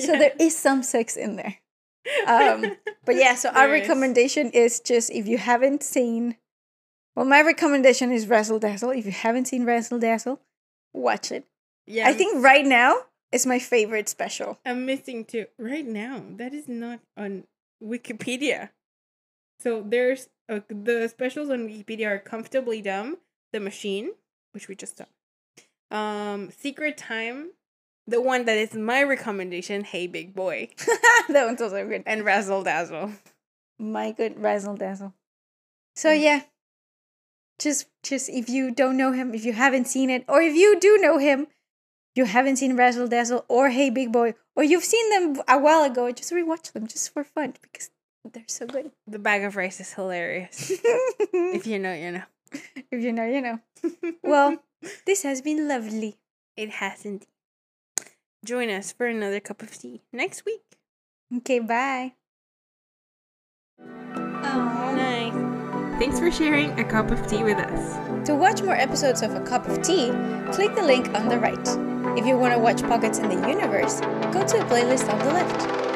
So there is some sex in there. Um, But yeah, so our There is. recommendation is just if you haven't seen, well, my recommendation is Razzle Dazzle. If you haven't seen Razzle Dazzle, watch it. yeah, I think right now is my favorite special. I'm missing two right now. That is not on Wikipedia. So there's uh, the specials on Wikipedia are comfortably dumb, the machine, which we just saw, um, secret time, the one that is my recommendation, hey big boy, that one's also good. and razzle dazzle. My good Razzle Dazzle. So Mm. yeah, just just if you don't know him, if you haven't seen it, or if you do know him, you haven't seen Razzle Dazzle or Hey Big Boy, or you've seen them a while ago, just rewatch them just for fun because they're so good. The bag of rice is hilarious. if if you know, you know. If you know, you know. Well, this has been lovely. it has indeed. Join us for another cup of tea next week. Okay, bye. Oh. Nice. Thanks for sharing a cup of tea with us. To watch more episodes of A Cup of Tea, click the link on the right. If you want to watch Pockets in the Universe, go to the playlist on the left.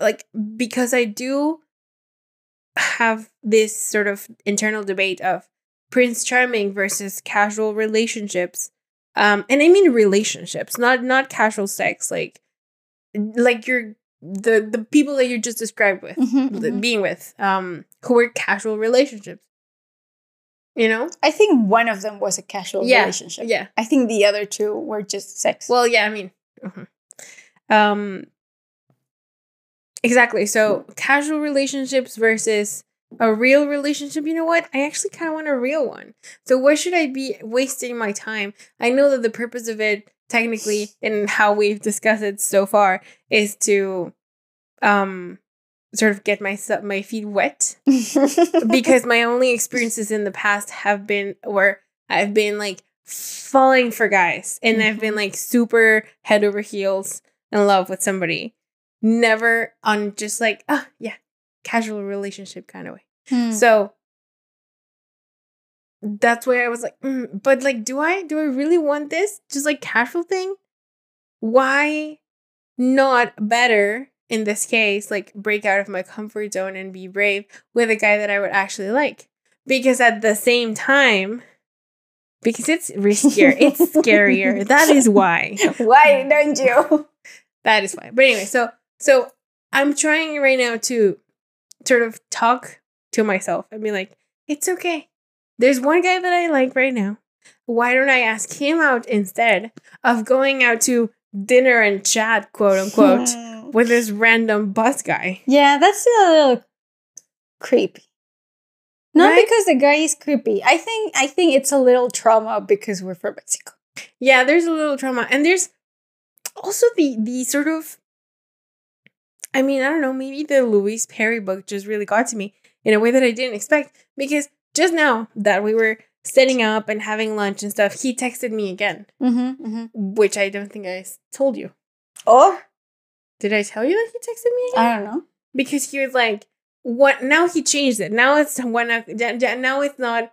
Like because I do have this sort of internal debate of Prince Charming versus casual relationships. Um, and I mean relationships, not not casual sex, like like you're the the people that you just described with Mhm, the- mhm. being with um who were casual relationships. You know? I think one of them was a casual Yeah, relationship. Yeah. I think the other two were just sex. Well, yeah, I mean, mhm. um, exactly. So, casual relationships versus a real relationship. You know what? I actually kind of want a real one. So, why should I be wasting my time? I know that the purpose of it, technically, and how we've discussed it so far, is to, um, sort of get my my feet wet because my only experiences in the past have been where I've been like falling for guys and I've been Mhm. like super head over heels in love with somebody. Never on just like, ah, yeah, casual relationship kind of way. Hmm. So that's why I was like, mm, but like, do I do I really want this? Just like casual thing? Why not better in this case, like break out of my comfort zone and be brave with a guy that I would actually like? Because at the same time, because it's riskier, it's scarier. That is why. Why don't you? That is why. But anyway, so so I'm trying right now to sort of talk to myself and be like, it's okay. There's one guy that I like right now. Why don't I ask him out instead of going out to dinner and chat, quote unquote, Hmm. with this random bus guy? Yeah, that's a little creepy. Not Right? because the guy is creepy. I think I think it's a little trauma because we're from Mexico. Yeah, there's a little trauma. And there's also the the sort of I mean, I don't know, maybe the Louise Perry book just really got to me in a way that I didn't expect because just now that we were setting up and having lunch and stuff, he texted me again, Mm-hmm, mm-hmm. which I don't think I told you. Oh, Did I tell you that he texted me again? I don't know. because he was like, "What?" Now he changed it. Now it's d- d- now it's not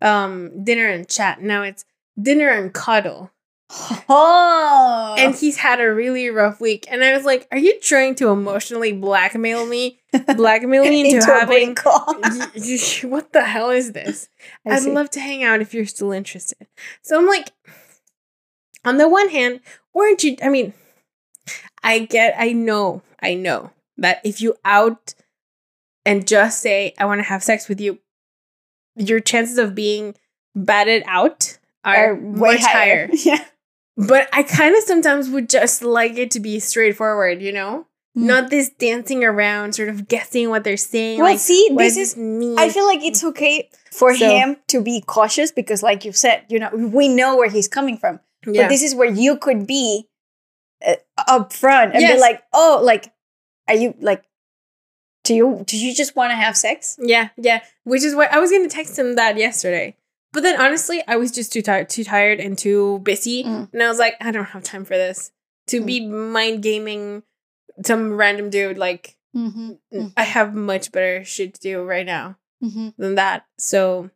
um dinner and chat. Now it's dinner and cuddle. Oh, and he's had a really rough week. And I was like, "Are you trying to emotionally blackmail me? Blackmail me into, Into having? call. Y- y- what the hell is this? I I'd see. love to hang out if you're still interested." So I'm like, on the one hand, weren't you? I mean, I get, I know, I know that if you out and just say, "I want to have sex with you," your chances of being batted out are, Are way much higher. higher. Yeah. But I kind of sometimes would just like it to be straightforward, you know? Mm. Not this dancing around, sort of guessing what they're saying. Well, like, see, this is. me. I feel like it's okay for So- him to be cautious because, like you said, you know, we know where he's coming from. yeah. But this is where you could be uh, up front and Yes. be like, "Oh, like, are you like, do you do you just want to have sex?" yeah, yeah. Which is why I was going to text him that yesterday. But then honestly, I was just too tired, too tired and too busy. Mm. And I was like, I don't have time for this. To Mm. be mind gaming some random dude, like, Mm-hmm. I have much better shit to do right now Mm-hmm. than that. So